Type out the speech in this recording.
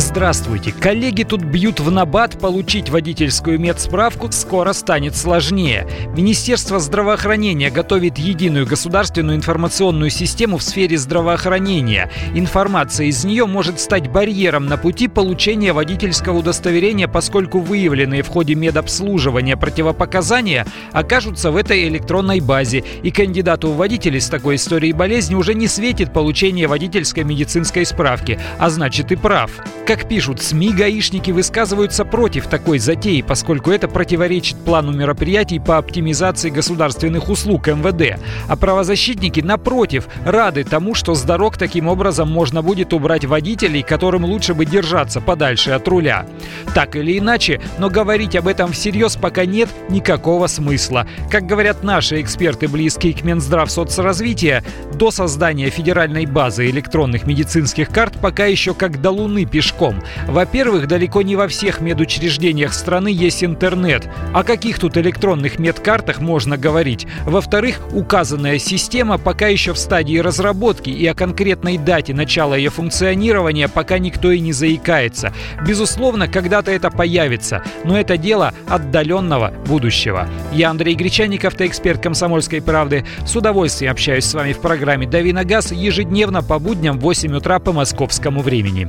Здравствуйте. Коллеги тут бьют в набат, получить водительскую медсправку скоро станет сложнее. Министерство здравоохранения готовит единую государственную информационную систему в сфере здравоохранения. Информация из нее может стать барьером на пути получения водительского удостоверения, поскольку выявленные в ходе медобслуживания противопоказания окажутся в этой электронной базе, и кандидату в водители с такой историей болезни уже не светит получение водительской медицинской справки, а значит и прав. Как пишут СМИ, гаишники высказываются против такой затеи, поскольку это противоречит плану мероприятий по оптимизации государственных услуг МВД. А правозащитники, напротив, рады тому, что с дорог таким образом можно будет убрать водителей, которым лучше бы держаться подальше от руля. Так или иначе, но говорить об этом всерьез пока нет никакого смысла. Как говорят наши эксперты, близкие к Минздрав соцразвития, до создания федеральной базы электронных медицинских карт пока еще как до Луны пешком пешком. Во-первых, далеко не во всех медучреждениях страны есть интернет. О каких тут электронных медкартах можно говорить? Во-вторых, указанная система пока еще в стадии разработки и о конкретной дате начала ее функционирования пока никто и не заикается. Безусловно, когда-то это появится, но это дело отдаленного будущего. Я Андрей Гречаник, автоэксперт «Комсомольской правды». С удовольствием общаюсь с вами в программе «Дави на газ» ежедневно по будням в 8 утра по московскому времени.